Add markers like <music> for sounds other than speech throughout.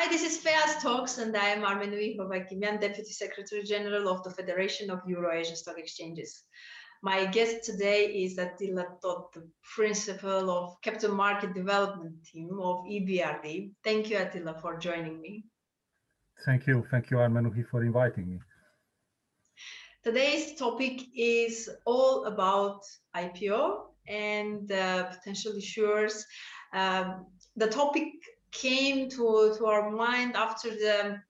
Hi, this is FEAS Talks, and I am Armen Hovakimyan, Deputy Secretary General of the Federation of Euro-Asian Stock Exchanges. My guest today is Attila Tóth, the Principal of Capital Market Development Team of EBRD. Thank you, Attila, for joining me. Thank you. Thank you, Armenuhi, for inviting me. Today's topic is all about IPO and uh, potential issuers. Um, the topic came to, to our mind after the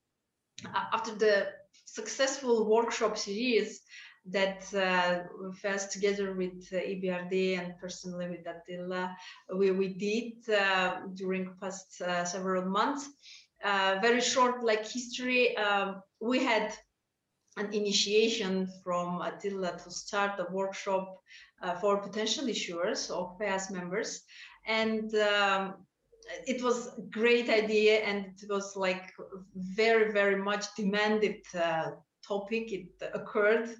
after the successful workshop series that uh, first together with uh, EBRD and personally with Attila we, we did uh, during past uh, several months. Uh, very short like history, um, we had an initiation from Attila to start the workshop uh, for potential issuers of FEAS members. And um, it was a great idea and it was like very, very much demanded uh, topic. It occurred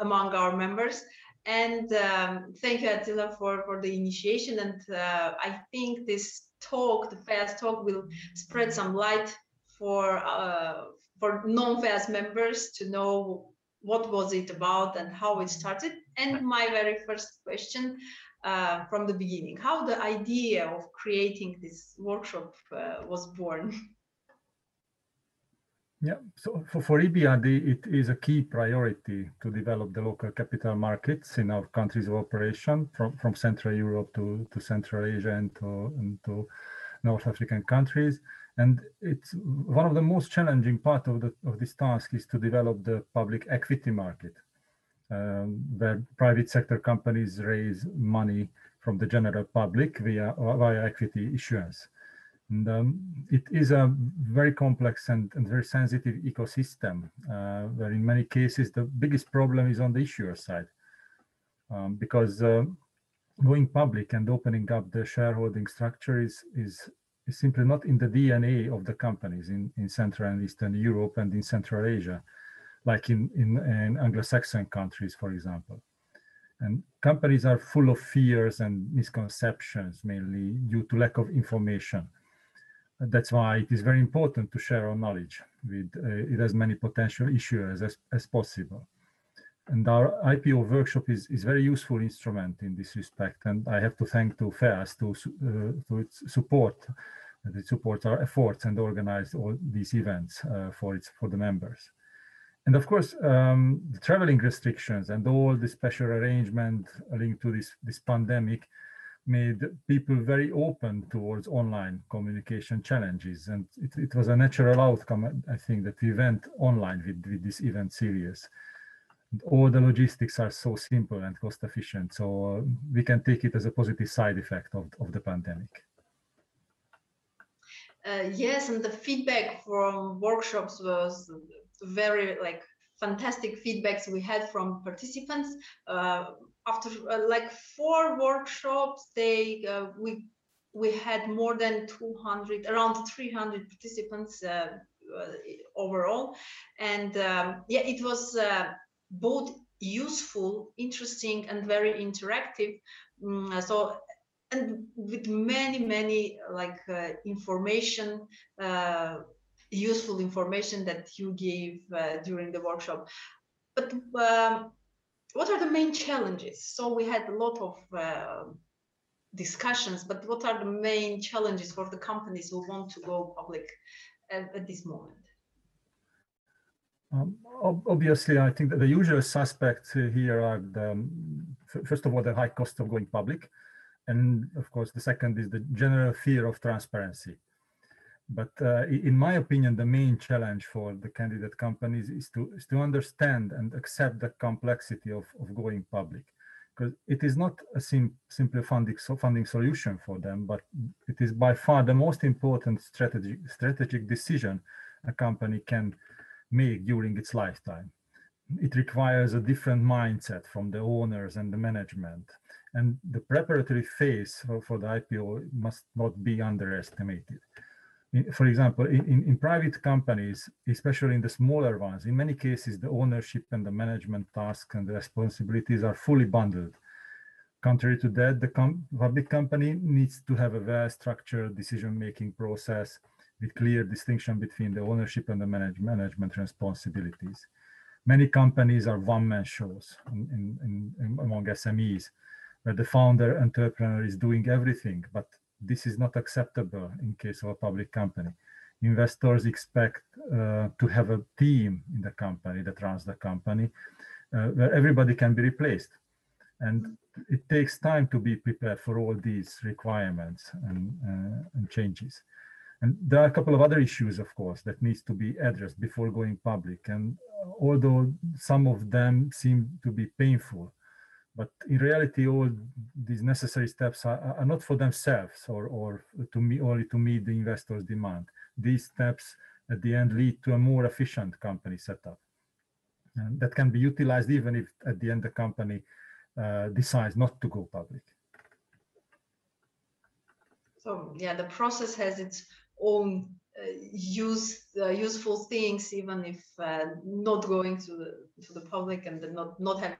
among our members. And um, thank you, Attila, for, for the initiation. And uh, I think this talk, the FEAS talk, will spread some light for uh, for non-FEAS members to know what was it about and how it started. And my very first question uh, from the beginning, how the idea of creating this workshop uh, was born. <laughs> Yeah, so for, for EBRD, it is a key priority to develop the local capital markets in our countries of operation from, from Central Europe to, to Central Asia and to, and to North African countries. And it's one of the most challenging part of, the, of this task is to develop the public equity market, um, where private sector companies raise money from the general public via, via equity issuance. And um, it is a very complex and, and very sensitive ecosystem, uh, where in many cases the biggest problem is on the issuer side. Um, because uh, going public and opening up the shareholding structure is, is is simply not in the DNA of the companies in, in Central and Eastern Europe and in Central Asia, like in, in, in Anglo-Saxon countries, for example. And companies are full of fears and misconceptions, mainly due to lack of information. That's why it is very important to share our knowledge with uh, as many potential issuers as, as possible. And our IPO workshop is, is very useful instrument in this respect. And I have to thank to FEAS to, uh, to its support that it supports our efforts and organize all these events uh, for its for the members. And of course, um, the traveling restrictions and all the special arrangement linked to this, this pandemic made people very open towards online communication challenges. And it, it was a natural outcome, I think, that we went online with, with this event series. And all the logistics are so simple and cost efficient. So uh, we can take it as a positive side effect of, of the pandemic. Uh, yes, and the feedback from workshops was very like fantastic feedbacks we had from participants. Uh, after uh, like four workshops, they uh, we we had more than 200, around 300 participants uh, uh, overall, and um, yeah, it was both useful, interesting, and very interactive. Mm, so and with many many like uh, information uh, useful information that you gave uh, during the workshop but um, what are the main challenges so we had a lot of uh, discussions but what are the main challenges for the companies who want to go public at, at this moment um, obviously, I think that the usual suspects here are, the, um, first of all, the high cost of going public. And of course, the second is the general fear of transparency. But uh, in my opinion, the main challenge for the candidate companies is to, is to understand and accept the complexity of, of going public. Because it is not a sim simple funding, so funding solution for them, but it is by far the most important strategic, strategic decision a company can make during its lifetime. It requires a different mindset from the owners and the management and the preparatory phase for, for the IPO must not be underestimated. For example, in, in private companies, especially in the smaller ones, in many cases, the ownership and the management tasks and the responsibilities are fully bundled. Contrary to that, the com public company needs to have a well-structured decision-making process with clear distinction between the ownership and the manage management responsibilities. Many companies are one-man shows in, in, in, among SMEs, where the founder entrepreneur is doing everything, but this is not acceptable in case of a public company. Investors expect uh, to have a team in the company that runs the company, uh, where everybody can be replaced. And it takes time to be prepared for all these requirements and, uh, and changes. And there are a couple of other issues, of course, that needs to be addressed before going public. And although some of them seem to be painful, but in reality, all these necessary steps are, are not for themselves or, or to me only to meet the investors' demand. These steps at the end lead to a more efficient company setup. And that can be utilized even if at the end the company uh, decides not to go public. So yeah, the process has its own uh, use uh, useful things, even if uh, not going to the to the public and not not have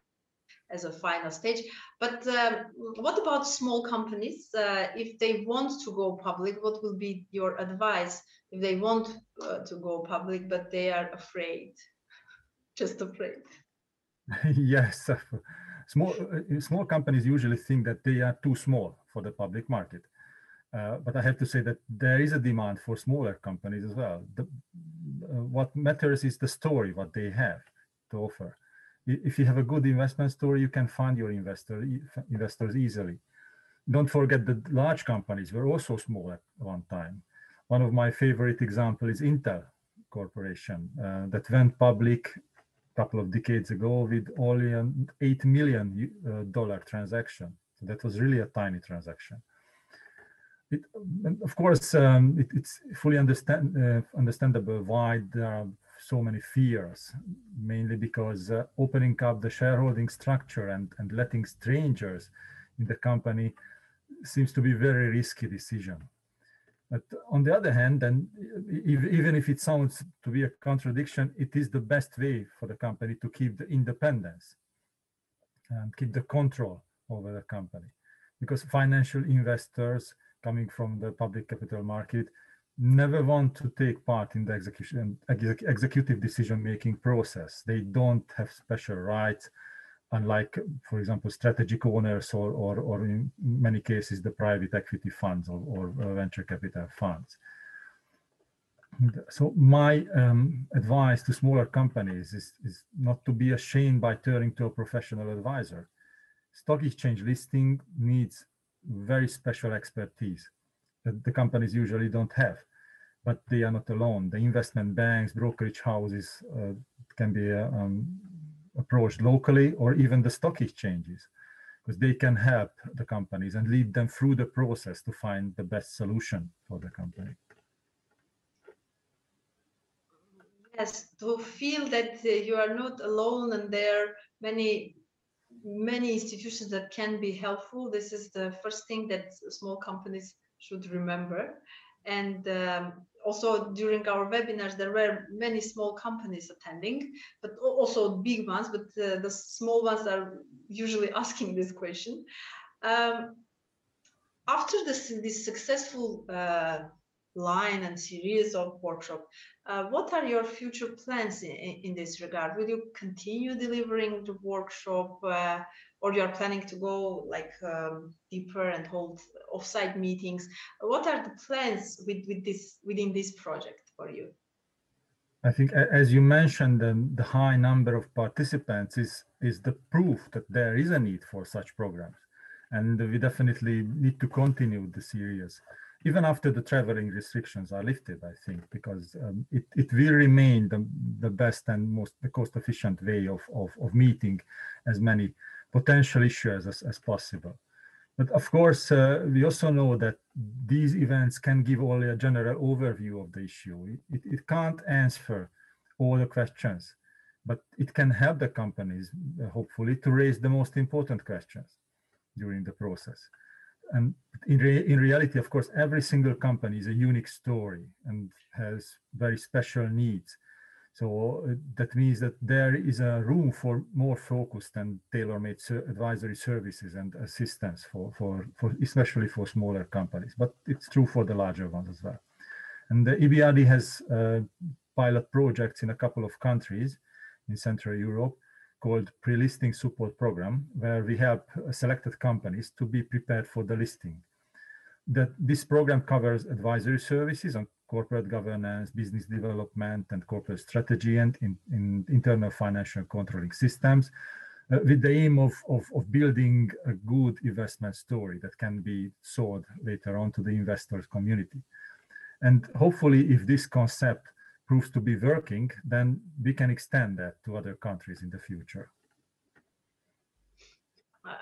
as a final stage. But um, what about small companies? Uh, if they want to go public, what will be your advice if they want uh, to go public but they are afraid, <laughs> just afraid? <laughs> yes, <laughs> small small companies usually think that they are too small for the public market uh, but I have to say that there is a demand for smaller companies as well. The, uh, what matters is the story, what they have to offer. If you have a good investment story, you can find your investor, investors easily. Don't forget that large companies were also small at one time. One of my favorite examples is Intel Corporation uh, that went public a couple of decades ago with only an $8 million uh, transaction. So that was really a tiny transaction it, of course, um, it, it's fully understand, uh, understandable why there are so many fears, mainly because uh, opening up the shareholding structure and, and letting strangers in the company seems to be a very risky decision. But on the other hand, and even if it sounds to be a contradiction, it is the best way for the company to keep the independence and keep the control over the company. Because financial investors coming from the public capital market never want to take part in the execution exec, executive decision making process. They don't have special rights unlike for example strategic owners or or, or in many cases the private equity funds or, or venture capital funds. So my um, advice to smaller companies is, is not to be ashamed by turning to a professional advisor. Stock exchange listing needs very special expertise that the companies usually don't have. But they are not alone. The investment banks, brokerage houses uh, can be uh, um, approached locally or even the stock exchanges because they can help the companies and lead them through the process to find the best solution for the company. Yes, to feel that uh, you are not alone and there are many many institutions that can be helpful. This is the first thing that small companies should remember. And um, also during our webinars, there were many small companies attending, but also big ones, but uh, the small ones are usually <laughs> asking this question. Um, after this, this successful uh, line and series of workshop. Uh, what are your future plans in, in, this regard? Will you continue delivering the workshop uh, or you are planning to go like um, deeper and hold offsite meetings? What are the plans with, with this within this project for you? I think, as you mentioned, the high number of participants is is the proof that there is a need for such programs, and we definitely need to continue the series even after the traveling restrictions are lifted, I think, because um, it, it will remain the, the best and most the cost efficient way of, of, of meeting as many potential issues as, as possible. But of course, uh, we also know that these events can give only a general overview of the issue. It, it can't answer all the questions, but it can help the companies, uh, hopefully, to raise the most important questions during the process and in, re in reality, of course, every single company is a unique story and has very special needs. So uh, that means that there is a room for more focused and tailor-made advisory services and assistance for, for, for especially for smaller companies, but it's true for the larger ones as well. And the EBRD has uh, pilot projects in a couple of countries in Central Europe called pre-listing support program, where we help selected companies to be prepared for the listing. That this program covers advisory services on corporate governance, business development, and corporate strategy, and in, in internal financial controlling systems, uh, with the aim of, of, of, building a good investment story that can be sold later on to the investors community. And hopefully, if this concept proves to be working, then we can extend that to other countries in the future.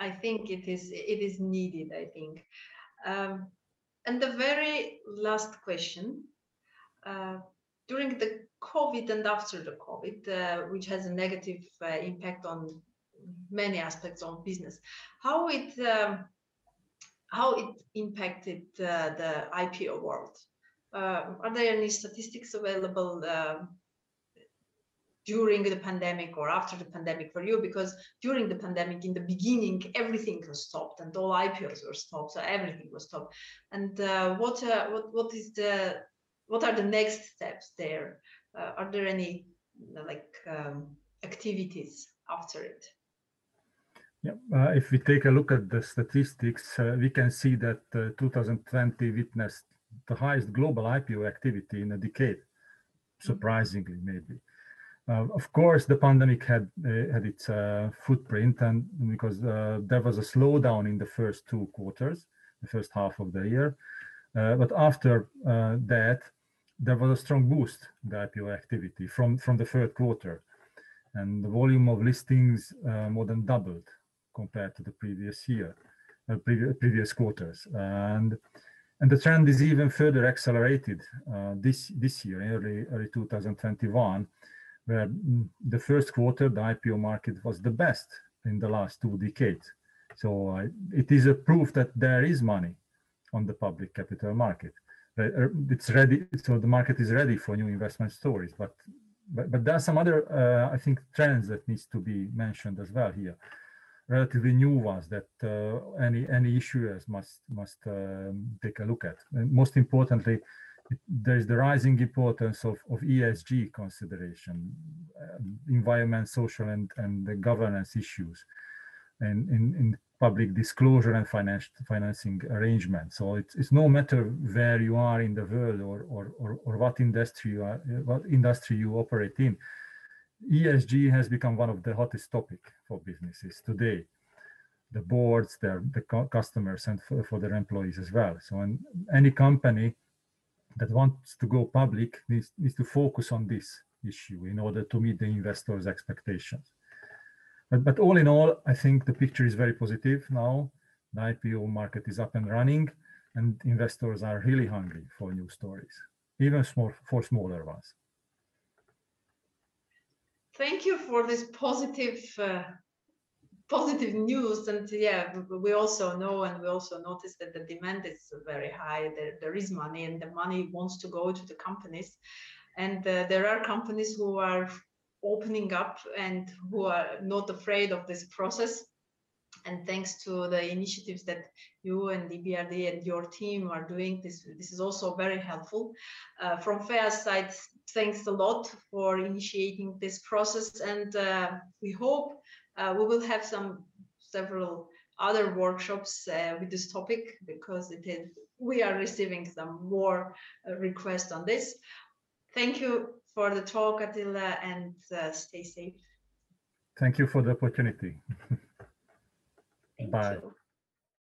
I think it is it is needed. I think, um, and the very last question: uh, during the COVID and after the COVID, uh, which has a negative uh, impact on many aspects of business, how it um, how it impacted uh, the IPO world. Uh, are there any statistics available uh, during the pandemic or after the pandemic for you? Because during the pandemic, in the beginning, everything was stopped and all IPOs were stopped, so everything was stopped. And uh, what uh, what what is the what are the next steps there? Uh, are there any like um, activities after it? Yeah, uh, if we take a look at the statistics, uh, we can see that uh, 2020 witnessed the highest global IPO activity in a decade, surprisingly, maybe. Uh, of course, the pandemic had uh, had its uh, footprint, and because uh, there was a slowdown in the first two quarters, the first half of the year, uh, but after uh, that, there was a strong boost in the IPO activity from from the third quarter, and the volume of listings more than doubled compared to the previous year, previous previous quarters, and and the trend is even further accelerated uh, this this year, early early 2021, where mm, the first quarter the IPO market was the best in the last two decades. So uh, it is a proof that there is money on the public capital market. Uh, it's ready, so the market is ready for new investment stories. But but, but there are some other, uh, I think, trends that needs to be mentioned as well here relatively new ones that uh, any any issuers must must um, take a look at. And most importantly, there is the rising importance of, of ESG consideration, uh, environment, social, and and the governance issues, and in, in public disclosure and finance, financing arrangements. So it's, it's no matter where you are in the world or, or, or, or what industry you are, what industry you operate in ESG has become one of the hottest topic for businesses today. The boards, their the customers, and for, for their employees as well. So, and any company that wants to go public needs, needs to focus on this issue in order to meet the investors' expectations. But, but all in all, I think the picture is very positive now. The IPO market is up and running, and investors are really hungry for new stories, even small, for smaller ones thank you for this positive uh, positive news. And yeah we also know and we also notice that the demand is very high. There, there is money and the money wants to go to the companies. And uh, there are companies who are opening up and who are not afraid of this process and thanks to the initiatives that you and EBRD and your team are doing this this is also very helpful. Uh, from FEAS side thanks a lot for initiating this process. And uh, we hope uh, we will have some several other workshops uh, with this topic because it is we are receiving some more uh, requests on this. Thank you for the talk attila and uh, stay safe. Thank you for the opportunity <laughs> Thank Bye. You.